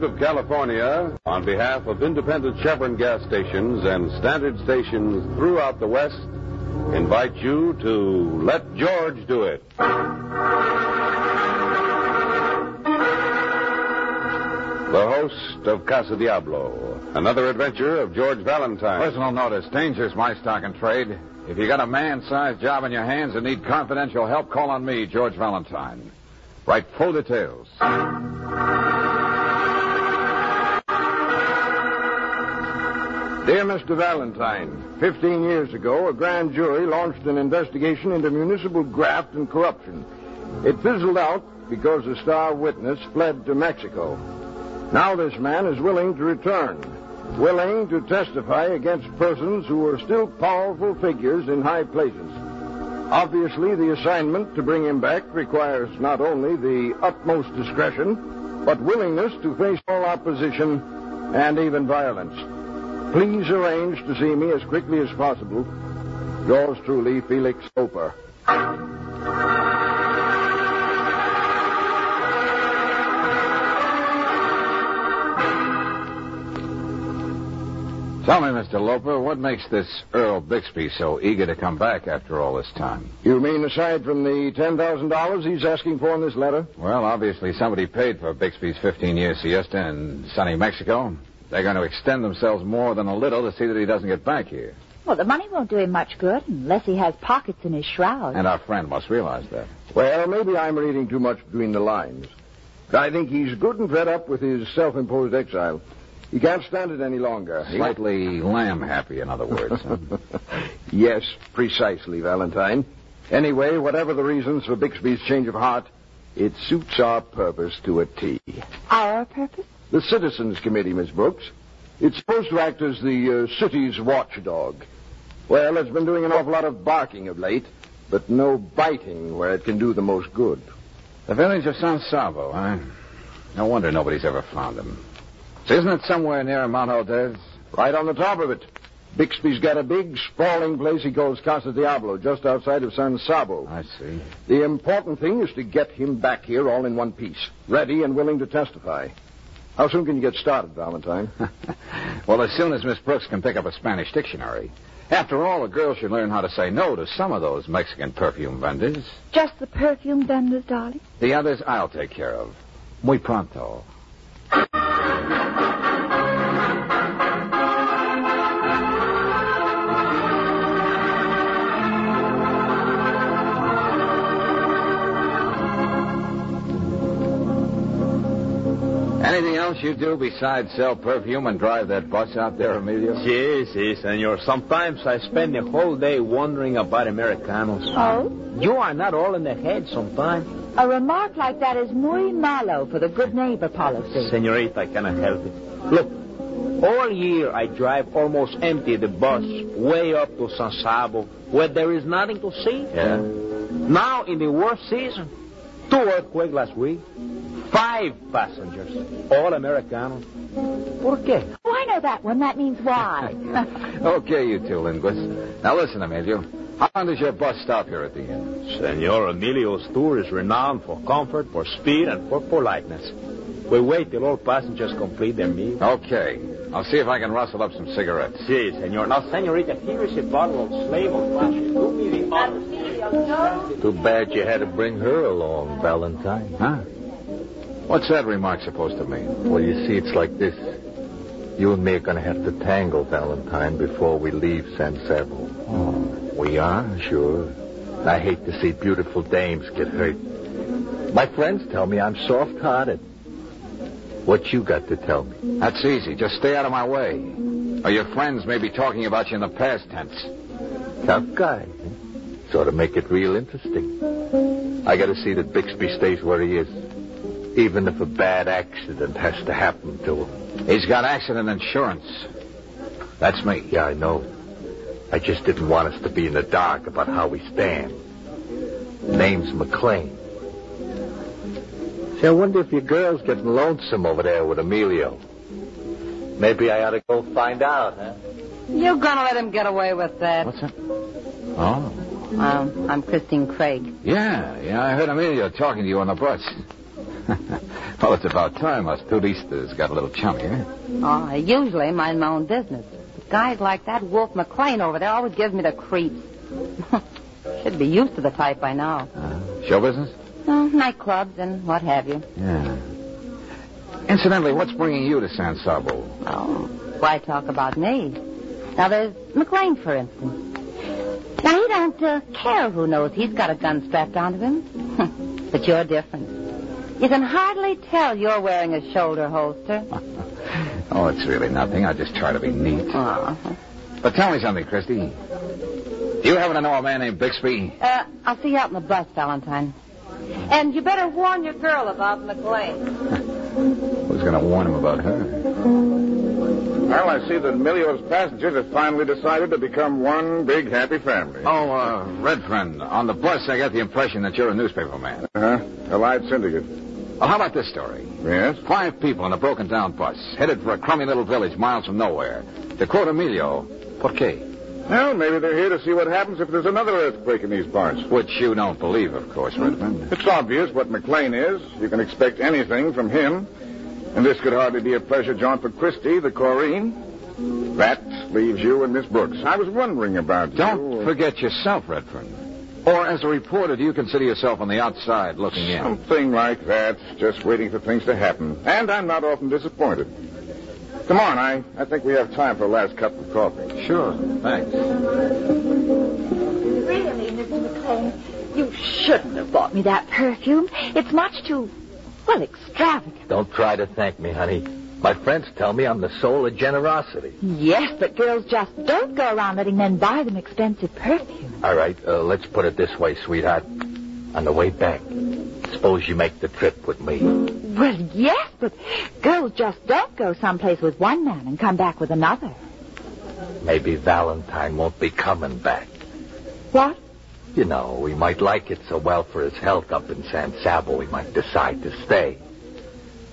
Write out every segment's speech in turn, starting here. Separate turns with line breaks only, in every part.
Standard of California, on behalf of independent Chevron gas stations and standard stations throughout the West, invite you to let George do it. The host of Casa Diablo, another adventure of George Valentine.
Personal notice. Danger's my stock and trade. If you got a man-sized job in your hands and need confidential help, call on me, George Valentine. Write full details.
Dear Mr. Valentine, 15 years ago, a grand jury launched an investigation into municipal graft and corruption. It fizzled out because a star witness fled to Mexico. Now this man is willing to return, willing to testify against persons who are still powerful figures in high places. Obviously, the assignment to bring him back requires not only the utmost discretion, but willingness to face all opposition and even violence. Please arrange to see me as quickly as possible. Yours truly, Felix Loper.
Tell me, Mr. Loper, what makes this Earl Bixby so eager to come back after all this time?
You mean aside from the $10,000 he's asking for in this letter?
Well, obviously somebody paid for Bixby's 15-year siesta in sunny Mexico. They're going to extend themselves more than a little to see that he doesn't get back here.
Well, the money won't do him much good unless he has pockets in his shroud.
And our friend must realize that.
Well, maybe I'm reading too much between the lines. But I think he's good and fed up with his self-imposed exile. He can't stand it any longer. He-
Slightly lamb happy, in other words. huh?
yes, precisely, Valentine. Anyway, whatever the reasons for Bixby's change of heart, it suits our purpose to a T.
Our purpose?
The Citizens Committee, Miss Brooks. It's supposed to act as the uh, city's watchdog. Well, it's been doing an awful lot of barking of late, but no biting where it can do the most good.
the village of San Sabo, huh? No wonder nobody's ever found him. Isn't it somewhere near Mount Aldez?
Right on the top of it. Bixby's got a big, sprawling place he calls Casa Diablo, just outside of San Sabo.
I see.
The important thing is to get him back here all in one piece, ready and willing to testify. How soon can you get started, Valentine?
well, as soon as Miss Brooks can pick up a Spanish dictionary. After all, a girl should learn how to say no to some of those Mexican perfume vendors.
Just the perfume vendors, darling?
The others I'll take care of. Muy pronto. Else you do besides sell perfume and drive that bus out there, Emilio?
Si, si, senor. Sometimes I spend the whole day wondering about Americanos.
Oh?
You are not all in the head sometimes.
A remark like that is muy malo for the good neighbor policy.
Senorita, I cannot help it. Look, all year I drive almost empty the bus way up to San Sabo, where there is nothing to see.
Yeah?
Now, in the worst season, two earthquakes last week, five passengers, all Americanos. ¿Por qué?
Oh, I know that one. That means why.
Okay, you two linguists. Now listen, Emilio. How long does your bus stop here at the inn?
Senor Emilio's tour is renowned for comfort, for speed, and for politeness. We wait till all passengers complete their meal.
Okay. I'll see if I can rustle up some cigarettes.
Si, senor. Now, senorita, here is a bottle of slave old fashioned. Do me the honor.
Too bad you had to bring her along, Valentine.
Huh? What's that remark supposed to mean?
Well, you see, it's like this. You and me are going to have to tangle, Valentine, before we leave San Sabo.
Oh.
We are? Sure. I hate to see beautiful dames get hurt. My friends tell me I'm soft-hearted. What you got to tell me?
That's easy. Just stay out of my way. Or your friends may be talking about you in the past tense.
Tough guy. eh? Sort of make it real interesting. I got to see that Bixby stays where he is, even if a bad accident has to happen to him.
He's got accident insurance. That's me.
Yeah, I know. I just didn't want us to be in the dark about how we stand. Name's McLean. See, I wonder if your girl's getting lonesome over there with Emilio. Maybe I ought to go find out, huh?
You're gonna let him get away with that.
What's that? Oh.
Um, I'm Christine Craig.
Yeah, yeah, I heard Emilio talking to you on the bus. well, it's about time us Turistas got a little chummy, eh?
Oh, I usually mind my own business. But guys like that Wolf McLean over there always gives me the creeps. Should be used to the type by now.
Uh, show business?
Oh, nightclubs and what have you.
Yeah. Incidentally, what's bringing you to San Sabo?
Oh, why talk about me? Now, there's McLean, for instance. Now, he don't uh, care who knows he's got a gun strapped onto him. but you're different. You can hardly tell you're wearing a shoulder holster.
oh, it's really nothing. I just try to be neat.
Oh.
But tell me something, Christy. Do you happen to know a man named Bixby?
Uh, I'll see you out in the bus, Valentine. And you better warn your girl about McLean.
Who's going to warn him about her?
Well, I see that Emilio's passengers have finally decided to become one big happy family.
Oh, uh, Redfern, on the bus I got the impression that you're a newspaper man.
Uh-huh. Allied Syndicate.
Well, how about this story?
Yes?
Five people in a broken down bus, headed for a crummy little village miles from nowhere. To quote Emilio, por qué?
Well, maybe they're here to see what happens if there's another earthquake in these parts.
Which you don't believe, of course, Redfern.
It's obvious what McLean is. You can expect anything from him. And this could hardly be a pleasure jaunt for Christie, the Corrine. That leaves you and Miss Brooks. I was wondering about
Don't
you.
forget yourself, Redfern. Or as a reporter, do you consider yourself on the outside looking in?
Something like that. Just waiting for things to happen. And I'm not often disappointed. Come on, I, I think we have time for a last cup of coffee.
Sure, thanks.
Really, Mrs. McLean, you shouldn't have bought me that perfume. It's much too, well, extravagant.
Don't try to thank me, honey. My friends tell me I'm the soul of generosity.
Yes, but girls just don't go around letting men buy them expensive perfume.
All right, uh, let's put it this way, sweetheart. On the way back, suppose you make the trip with me.
Well, yes, but girls just don't go someplace with one man and come back with another.
Maybe Valentine won't be coming back.
What?
You know, we might like it so well for his health up in San Sabo, we might decide to stay.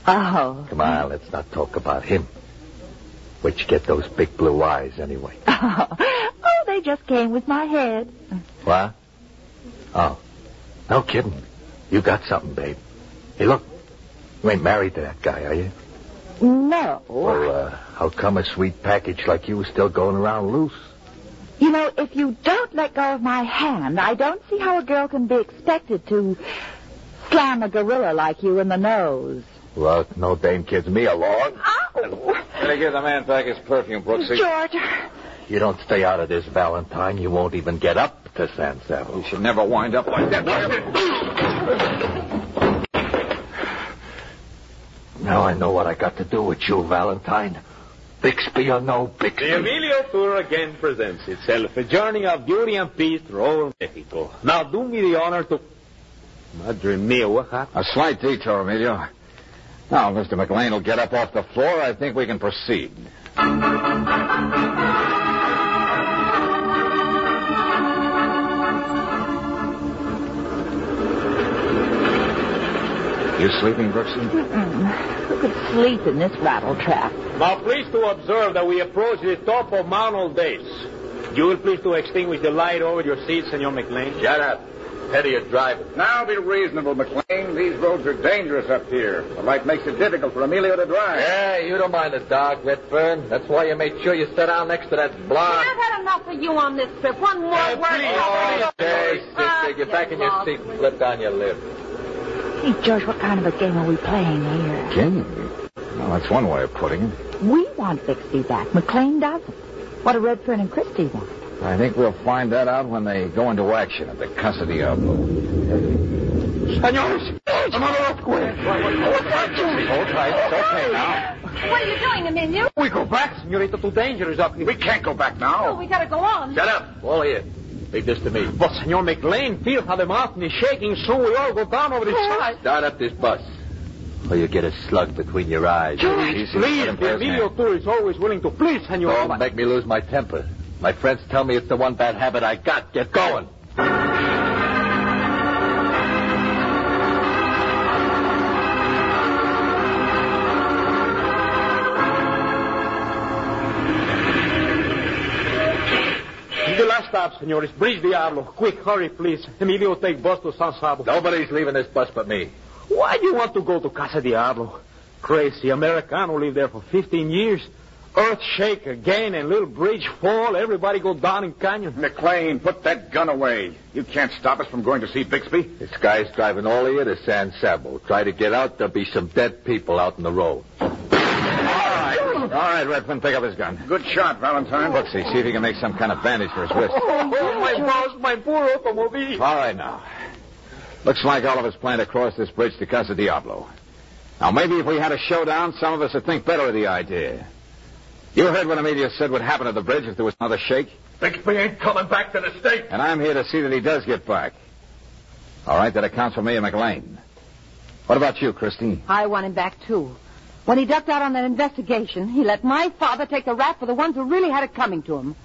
Oh.
Come on, let's not talk about him. Where'd you get those big blue eyes, anyway?
oh, they just came with my head.
What? Oh, no kidding. You got something, babe. Hey, look. You ain't married to that guy, are you?
No.
Well, uh, how come a sweet package like you is still going around loose?
You know, if you don't let go of my hand, I don't see how a girl can be expected to slam a gorilla like you in the nose.
Well, no dame kids me along.
Ow!
Better give the man back his perfume, Brooksy.
George,
You don't stay out of this, Valentine. You won't even get up to San Sabo.
You should never wind up like that.
Now I know what I got to do with you, Valentine. Bixby or no Bixby.
The Emilio Tour again presents itself, a journey of beauty and peace through all Mexico. Now do me the honor to... Madre mia, what happened?
A slight detour, Emilio. Now, Mr. McLean will get up off the floor. I think we can proceed. You sleeping, Brooksy?
who could sleep in this rattle trap?
Now please to observe that we approach the top of Mount Oldace. You will please to extinguish the light over your seat, Senor McLean.
Shut up. Head of your driver.
Now be reasonable, McLean. These roads are dangerous up here. The light makes it difficult for Emilio to drive.
Yeah, you don't mind the dog, Redfern. That's why you made sure you sit down next to that blonde.
I've had enough of you on this trip. One more word.
Oh, okay,
Ah,
sister, get back in your seat and flip down your lip.
Hey, George, what kind of a game are we playing here?
Game? Well, that's one way of putting it.
We want Bixby back. McLean doesn't. What do Redfern and Christie want?
I think we'll find that out when they go into action at the Casa Diablo.
Senores, another earthquake.
Hold tight. It's okay now.
What are you doing, Emilio?
We go back, Senorita. Too dangerous up here. We can't go back now.
Oh, we gotta go on.
Shut up. All here. Leave this to me.
But Senor McLean, feel how the mountain is shaking. Soon we all go down over the side.
Start up this bus. Or you get a slug between your eyes.
Please, the Emilio Tour is always willing to please, Senor.
Don't make me lose my temper. My friends tell me it's the one bad habit I got. Get going.
The last stop, Senor, is Bridge Diablo. Quick, hurry, please. Emilio take bus to San Sabo.
Nobody's leaving this bus but me.
Why do you want to go to Casa Diablo? Crazy Americano lived there for 15 years. Earth shake again and little bridge fall. Everybody go down in canyon.
McLean, put that gun away. You can't stop us from going to see Bixby.
This guy's driving all the way to San Sabo. Try to get out, there'll be some dead people out in the road.
All right. All right, Redfern, pick up his gun.
Good shot, Valentine.
Brooksy, see if you can make some kind of bandage for his wrist.
Oh, my boss, my poor automobile.
All right, now. Looks like all of us plan to cross this bridge to Casa Diablo. Now, maybe if we had a showdown, some of us would think better of the idea. You heard what Emilio said would happen to the bridge if there was another shake?
Bixby ain't coming back to the state.
And I'm here to see that he does get back. All right, that accounts for me and McLean. What about you, Christy?
I want him back, too. When he ducked out on that investigation, he let my father take the rap for the ones who really had it coming to him.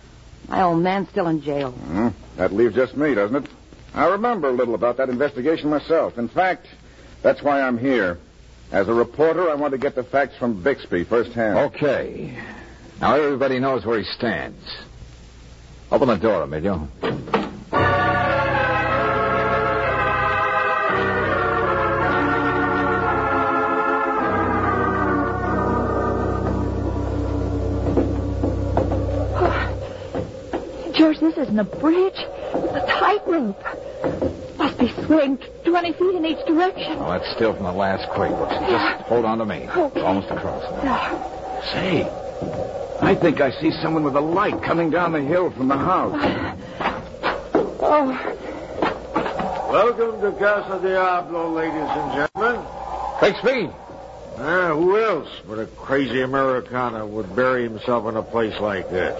My old man's still in jail.
Hmm, that leaves just me, doesn't it? I remember a little about that investigation myself. In fact, that's why I'm here. As a reporter, I want to get the facts from Bixby firsthand.
Okay. Now everybody knows where he stands. Open the door, Emilio.
George, this isn't a bridge. It's a tightrope. Must be swinging 20 feet in each direction.
Oh, that's still from the last quake. Just hold on to me.
Okay.
Almost across.
Ah,
Say, I think I see someone with a light coming down the hill from the house.
Oh,
Welcome to Casa Diablo, ladies and gentlemen.
Bixby!
Ah, who else but a crazy Americana would bury himself in a place like this?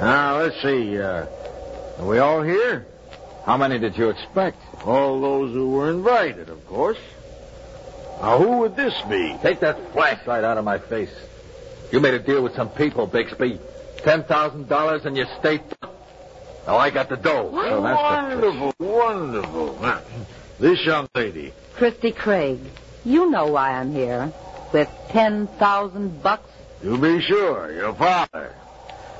now, let's see. Uh, are we all here?
How many did you expect?
All those who were invited, of course. Now, who would this be?
Take that flashlight out of my face. You made a deal with some people, Bixby. Ten thousand dollars and your state. Now I got the dough.
So that's the...
Wonderful, wonderful. Now, this young lady.
Christy Craig, you know why I'm here. With 10,000 bucks.
To be sure, your father.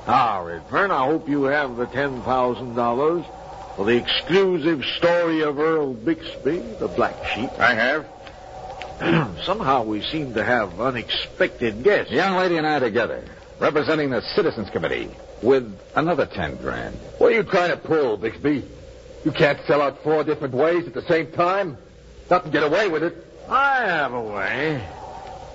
Now, Redfern, I hope you have the ten thousand dollars for the exclusive story of Earl Bixby, the Black Sheep.
I have.
Somehow we seem to have unexpected guests.
The young lady and I together, representing the Citizens Committee, with another ten grand.
What are you trying to pull, Bixby? You can't sell out four different ways at the same time. Not to get away with it.
I have a way.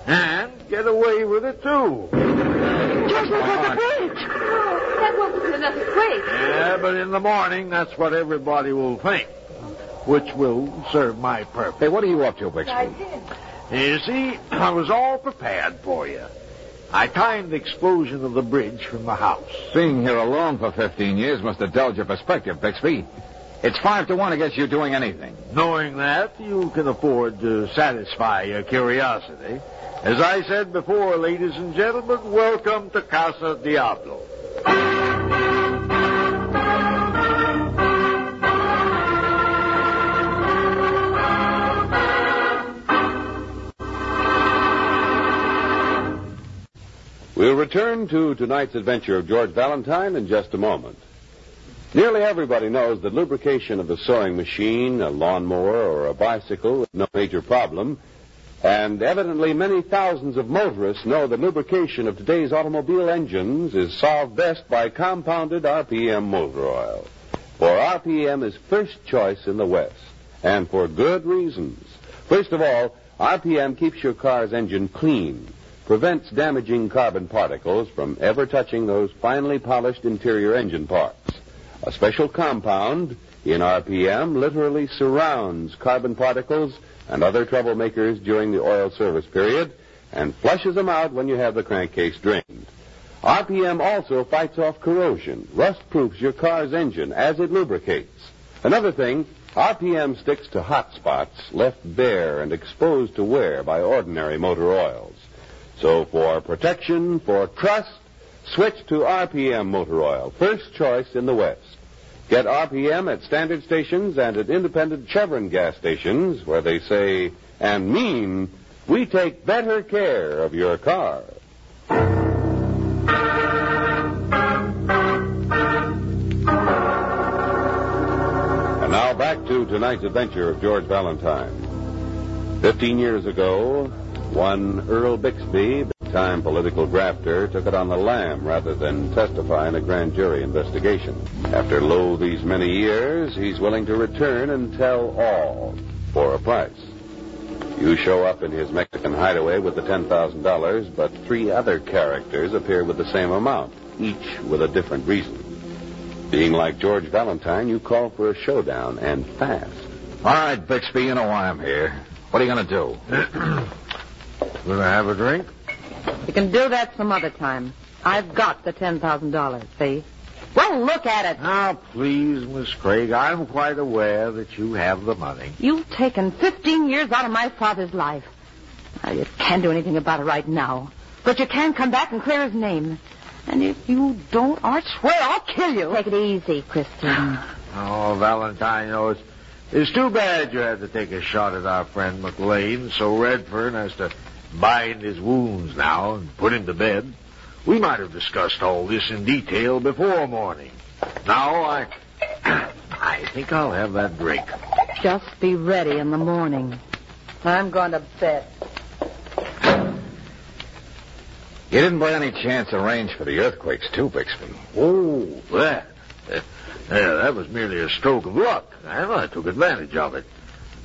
And get away with it, too.
Just look at the bridge.
That wasn't another quake.
Yeah, but in the morning, that's what everybody will think. Which will serve my purpose.
Hey, what are you up to, Bixby?
You see, I was all prepared for you. I timed the explosion of the bridge from the house.
Being here alone for 15 years must have dulled your perspective, Bixby. It's five to one against you doing anything.
Knowing that, you can afford to satisfy your curiosity. As I said before, ladies and gentlemen, welcome to Casa Diablo.
We'll return to tonight's adventure of George Valentine in just a moment. Nearly everybody knows that lubrication of a sewing machine, a lawnmower, or a bicycle is no major problem. And evidently, many thousands of motorists know that lubrication of today's automobile engines is solved best by compounded RPM motor oil. For RPM is first choice in the West, and for good reasons. First of all, RPM keeps your car's engine clean, prevents damaging carbon particles from ever touching those finely polished interior engine parts. A special compound in RPM literally surrounds carbon particles and other troublemakers during the oil service period and flushes them out when you have the crankcase drained. RPM also fights off corrosion, rust proofs your car's engine as it lubricates. Another thing, RPM sticks to hot spots left bare and exposed to wear by ordinary motor oils. So for protection, for trust, switch to RPM motor oil, first choice in the West. Get RPM at standard stations and at independent Chevron gas stations where they say and mean we take better care of your car. And now back to tonight's adventure of George Valentine. Fifteen years ago, one Earl Bixby, big-time political grafter, took it on the lam rather than testify in a grand jury investigation. After lo these many years, he's willing to return and tell all for a price. You show up in his Mexican hideaway with the $10,000, but three other characters appear with the same amount, each with a different reason. Being like George Valentine, you call for a showdown, and fast.
All right, Bixby, you know why I'm here. What are you going to do?
Gonna have a drink?
You can do that some other time. I've got the $10,000, see? Well, look at it.
Now, please, Miss Craig, I'm quite aware that you have the money.
You've taken 15 years out of my father's life. Now, you can't do anything about it right now. But you can come back and clear his name. And if you don't, I swear I'll kill you.
Take it easy, Christine.
Oh, Valentine, you know, it's, it's too bad you had to take a shot at our friend McLean, so Redfern has to bind his wounds now and put him to bed. We might have discussed all this in detail before morning. Now, I... I think I'll have that drink.
Just be ready in the morning. I'm going to bed.
You didn't by any chance arrange for the earthquakes, too, Bixby.
Oh, that. Yeah, that was merely a stroke of luck, and I took advantage of it.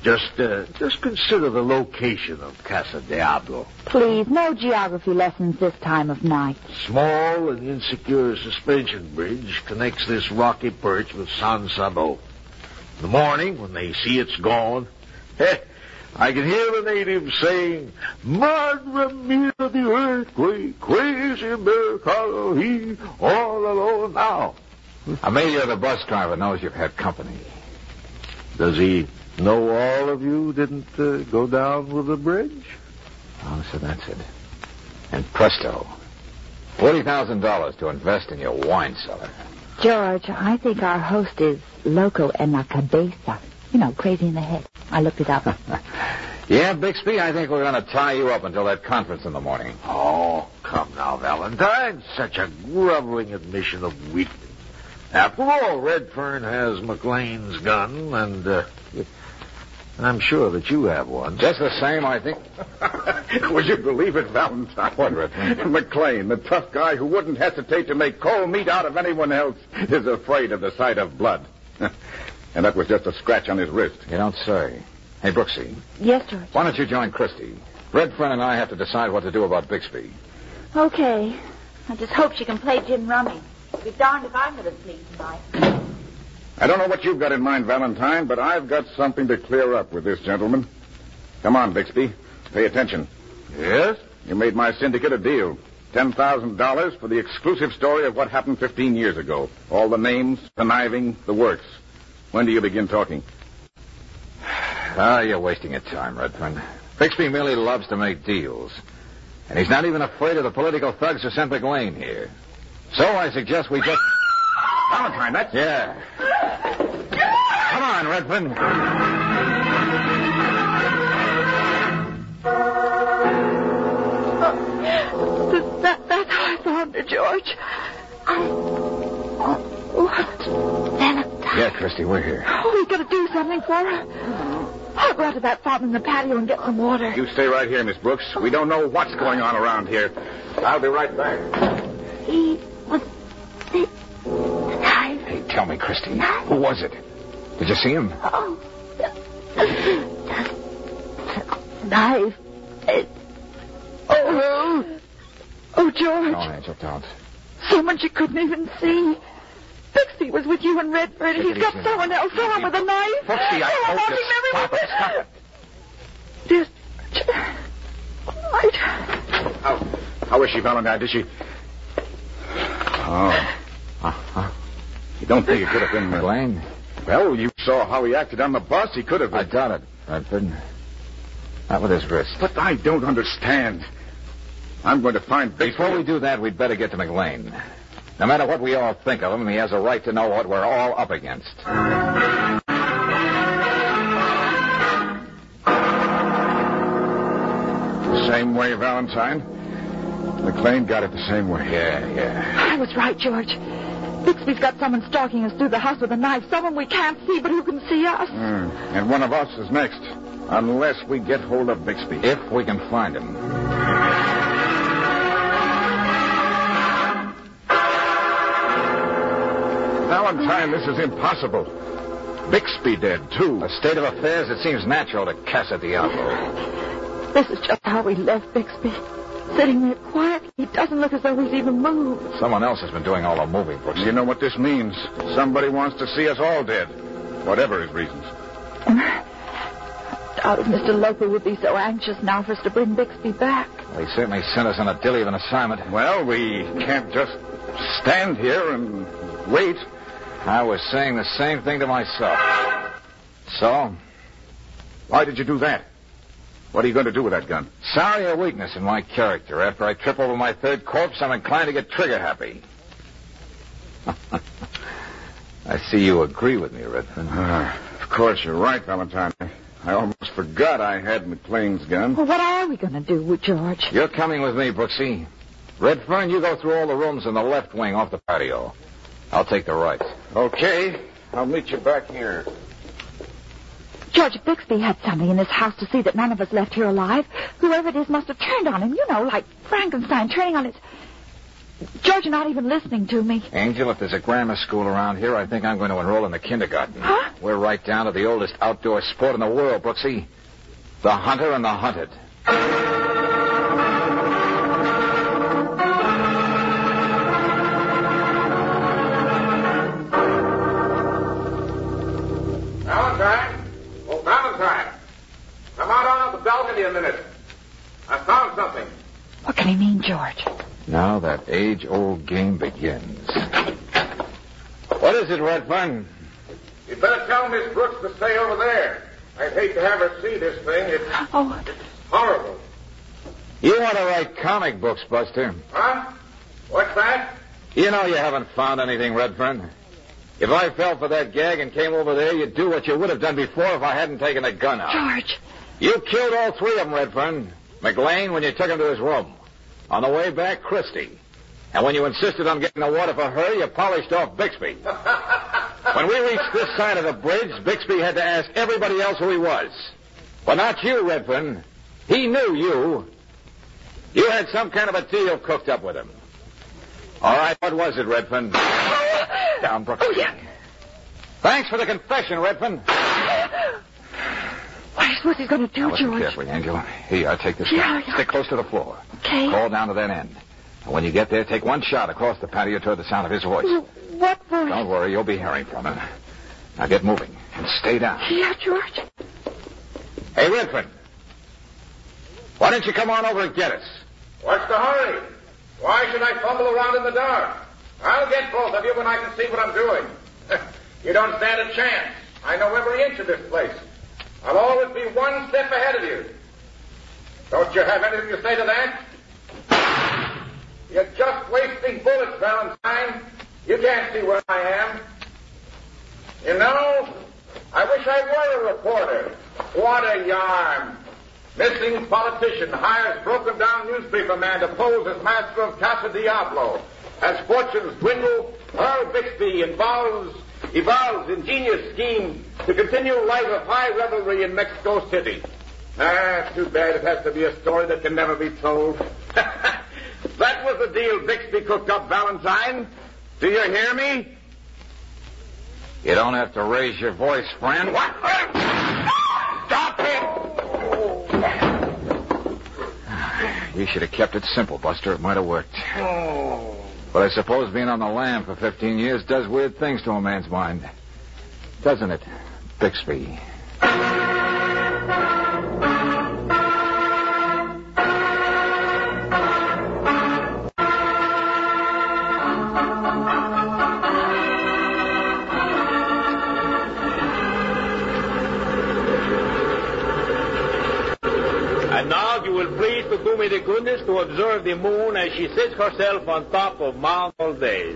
Just, uh, just consider the location of Casa Diablo.
Please, no geography lessons this time of night.
Small and insecure suspension bridge connects this rocky perch with San Sabo. In the morning, when they see it's gone, eh, I can hear the natives saying, Madre mia, the earthquake, crazy Americano, he all alone now.
Emilio, the bus driver, knows you've had company.
Does he know all of you didn't uh, go down with the bridge?
Oh, so that's it. And presto. $40,000 to invest in your wine cellar.
George, I think our host is loco en la cabeza. You know, crazy in the head. I looked it up.
Yeah, Bixby, I think we're going to tie you up until that conference in the morning.
Oh, come now, Valentine. Such a groveling admission of weakness. After all, Redfern has McLean's gun, and uh, I'm sure that you have one.
Just the same, I think.
Would you believe it, Valentine?
What, Redfern?
McLean, the tough guy who wouldn't hesitate to make cold meat out of anyone else, is afraid of the sight of blood. and that was just a scratch on his wrist.
You don't say. Hey, Brooksy,
yes, George.
why don't you join Christie? Redfern and I have to decide what to do about Bixby.
Okay. I just hope she can play gin rummy. Be darned if I'm going to sleep tonight.
I don't know what you've got in mind, Valentine, but I've got something to clear up with this gentleman. Come on, Bixby. Pay attention.
Yes?
You made my syndicate a deal. $10,000 for the exclusive story of what happened 15 years ago. All the names, conniving, the works. When do you begin talking?
Ah, you're wasting your time, Redfern. Bixby merely loves to make deals. And he's not even afraid of the political thugs who sent McLean here. So I suggest we just...
Valentine, that's...
Yeah. Come on, Redfern.
That, that's how I found her, George. I... What? Valentine.
Yeah, Christy, we're here.
Oh, we gotta do something for her. I'll go out to that fountain in the patio and get some water.
You stay right here, Miss Brooks. We don't know what's going on around here. I'll be right back.
He
tell me, Christy, who was it? Did you see him?
Oh. The, the knife. It, oh. Oh, George.
No, Angel, don't.
Someone she couldn't even see. Bixby was with you and Redfern.
Take
He's got
easy.
someone else. Someone with a knife.
Foxy, I
oh,
told you. Stop it, stop it.
Dear... Right.
How, how is she, Valentine? Did she... Oh.
Uh-huh.
You don't think it could have been... uh,
McLean?
Well, you saw how he acted on the bus. He could have...
I doubt it, Redfern. Not with his wrist.
But I don't understand. I'm going to find Bixby.
Before we do that, we'd better get to McLean. No matter what we all think of him, he has a right to know what we're all up against.
The same way, Valentine. McLean got it the same way.
Yeah, yeah.
I was right, George. Bixby's got someone stalking us through the house with a knife. Someone we can't see, but who can see us.
Hmm. And one of us is next. Unless we get hold of Bixby.
If we can find him.
Valentine, this is impossible. Bixby dead, too.
A state of affairs that seems natural to Casa Diablo.
This is just how we left Bixby. Sitting there quietly. He doesn't look as though he's even moved.
Someone else has been doing all the moving, Brooks.
You know what this means. Somebody wants to see us all dead. Whatever his reasons.
I Doubt if Mr. Loper would be so anxious now for us to bring Bixby back.
Well, he certainly sent us on a dilly of an assignment.
Well, we can't just stand here and wait.
I was saying the same thing to myself. So,
Why did you do that? What are you going to do with that gun?
sorry a weakness in my character. After I trip over my third corpse, I'm inclined to get trigger happy. I see you agree with me, Redfern.
Uh, of course, you're right, Valentine. I almost forgot I had McLean's gun.
Well, what are we going to do with George?
You're coming with me, Brooksy. Redfern, you go through all the rooms in the left wing off the patio. I'll take the right.
Okay. I'll meet you back here.
George Bixby had something in his house to see that none of us left here alive. Whoever it is must have turned on him, you know, like Frankenstein turning on his. George, you're not even listening to me.
Angel, if there's a grammar school around here, I think I'm going to enroll in the kindergarten.
Huh?
We're right down to the oldest outdoor sport in the world, Brooksy. The hunter and the hunted. Now that age-old game begins. What is it, Redfern?
You'd better tell Miss Brooks to stay over there. I'd hate to have her see this thing. It's
Oh,
horrible.
You want to write comic books, Buster.
Huh? What's that?
You know you haven't found anything, Redfern. If I fell for that gag and came over there, you'd do what you would have done before if I hadn't taken a gun out.
George.
You killed all three of them, Redfern. McLean, when you took him to his room. On the way back, Christie. And when you insisted on getting the water for her, you polished off Bixby. when we reached this side of the bridge, Bixby had to ask everybody else who he was. But not you, Redfern. He knew you. You had some kind of a deal cooked up with him. All right, what was it, Redfern? Down, Brooks.
Oh, yeah.
Thanks for the confession, Redfern.
What do you going to do,
Now listen
George?
carefully, Angel. Here, I take this
Yeah,
gun.
yeah.
Stick close to the floor.
Okay.
Crawl down to that end. And when you get there, take one shot across the patio toward the sound of his voice.
What voice?
Don't worry, you'll be hearing from him. Now get moving and stay down.
Yeah, George.
Hey, Redfern. Why don't you come on over and get us?
What's the hurry? Why should I fumble around in the dark? I'll get both of you when I can see what I'm doing. you don't stand a chance. I know every inch of this place. I'll always be one step ahead of you. Don't you have anything to say to that? You're just wasting bullets, Valentine. You can't see where I am. You know, I wish I were a reporter. What a yarn. Missing politician hires broken down newspaper man to pose as master of Casa Diablo. As fortunes dwindle, Earl Bixby involves, evolves ingenious scheme to continue life of high revelry in Mexico City. Ah, too bad it has to be a story that can never be told. that was the deal Bixby cooked up, Valentine. Do you hear me?
You don't have to raise your voice, friend.
What? Stop it!
You should have kept it simple, Buster. It might have worked. But I suppose being on the lam for 15 years does weird things to a man's mind. Doesn't it, Bixby?
Will please to do me the goodness to observe the moon as she sits herself on top of Mount Valdez.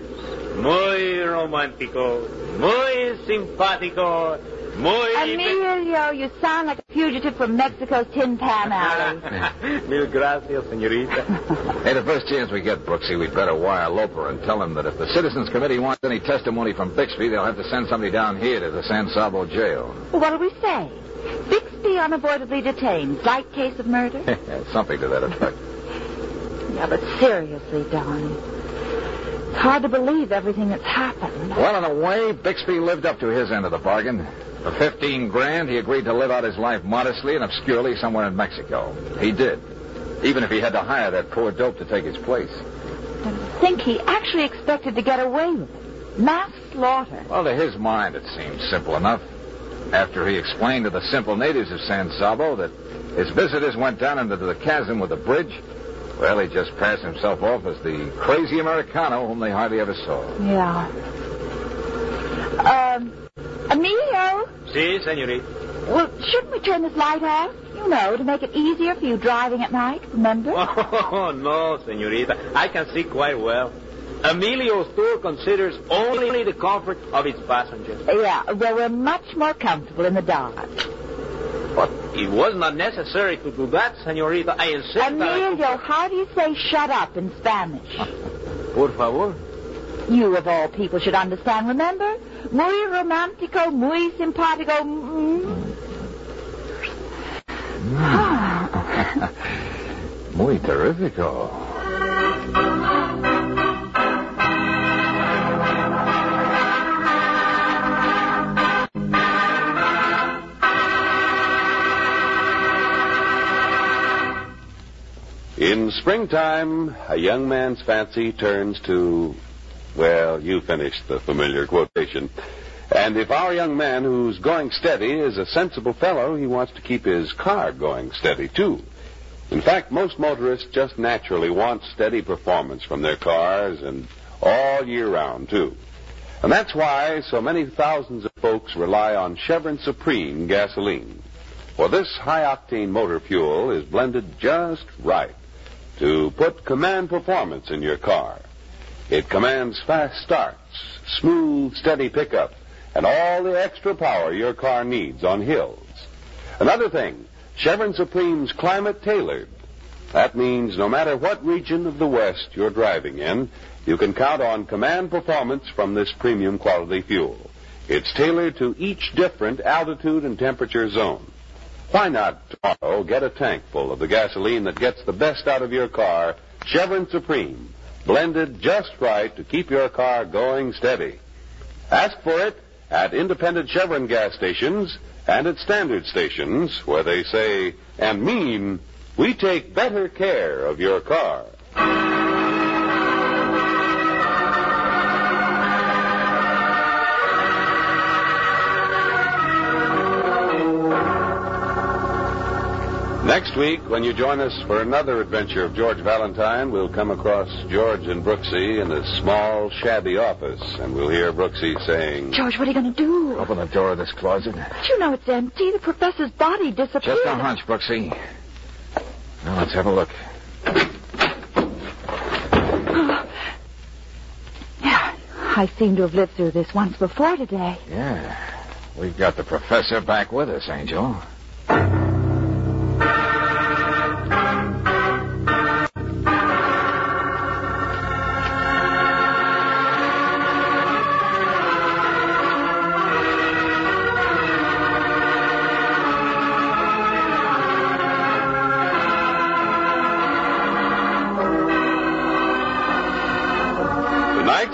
Muy romántico, muy simpático, muy...
Emilio, you sound like a fugitive from Mexico's Tin Pan Alley.
Mil gracias, señorita.
Hey, the first chance we get, Brooksy, we'd better wire Loper and tell him that if the Citizens Committee wants any testimony from Bixby, they'll have to send somebody down here to the San Sabo jail.
well, what'll we say? Bixby unavoidably detained. Slight case of murder?
Something to that effect.
yeah, but seriously, Don. It's hard to believe everything that's happened.
Well, in a way, Bixby lived up to his end of the bargain. For 15 grand, he agreed to live out his life modestly and obscurely somewhere in Mexico. He did. Even if he had to hire that poor dope to take his place.
I think he actually expected to get away with it. Mass slaughter.
Well, to his mind, it seemed simple enough. After he explained to the simple natives of San Sabo that his visitors went down into the chasm with a bridge, well, he just passed himself off as the crazy Americano whom they hardly ever saw.
Yeah. Um, Emilio,
Si, senorita.
well, shouldn't we turn this light off? You know, to make it easier for you driving at night, remember?
Oh, no, senorita. I can see quite well. Emilio's tour considers only the comfort of its passengers.
Yeah, well, we're much more comfortable in the dark.
But it was not necessary to do that, senorita. I insist that I
Emilio, how do you say shut up in Spanish?
Por favor.
You, of all people, should understand, remember? Muy romántico, muy simpático. mm.
Muy terrifico.
In springtime, a young man's fancy turns to, well, you finished the familiar quotation. And if our young man who's going steady is a sensible fellow, he wants to keep his car going steady, too. In fact, most motorists just naturally want steady performance from their cars and all year round, too. And that's why so many thousands of folks rely on Chevron Supreme gasoline. For this high octane motor fuel is blended just right to put command performance in your car. It commands fast starts, smooth, steady pickup, and all the extra power your car needs on hills. Another thing, Chevron Supreme's climate tailored. That means no matter what region of the West you're driving in, you can count on command performance from this premium quality fuel. It's tailored to each different altitude and temperature zone. Why not tomorrow get a tank full of the gasoline that gets the best out of your car, Chevron Supreme, blended just right to keep your car going steady. Ask for it at independent Chevron gas stations and at standard stations where they say and mean we take better care of your car. Next week, when you join us for another adventure of George Valentine, we'll come across George and Brooksy in a small, shabby office, and we'll hear Brooksy saying,
George, what are you going to do?
Open the door of this closet.
But you know it's empty. The professor's body disappeared.
Just a hunch, Brooksy. Now let's have a look.
Yeah, I seem to have lived through this once before today.
Yeah. We've got the professor back with us, Angel.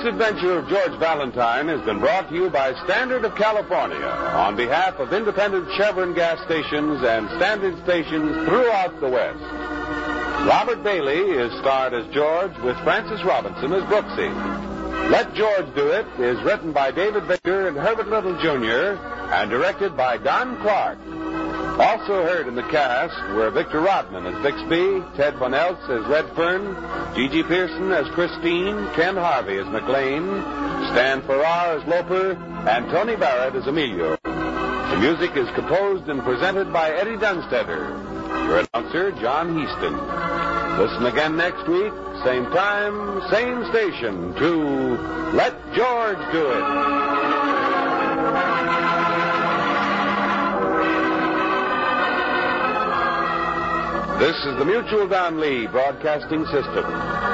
Adventure of George Valentine has been brought to you by Standard of California on behalf of independent Chevron gas stations and standard stations throughout the West. Robert Bailey is starred as George with Frances Robinson as Brooksy. Let George Do It is written by David Victor and Herbert Little Jr. and directed by Don Clark. Also heard in the cast were Victor Rodman as Bixby, Ted Von Eltz as Redfern, Gigi Pearson as Christine, Ken Harvey as McLean, Stan Farrar as Loper, and Tony Barrett as Emilio. The music is composed and presented by Eddie Dunstedter. Your announcer, John Heistand. Listen again next week, same time, same station, to Let George Do It. This is the Mutual Don Lee Broadcasting System.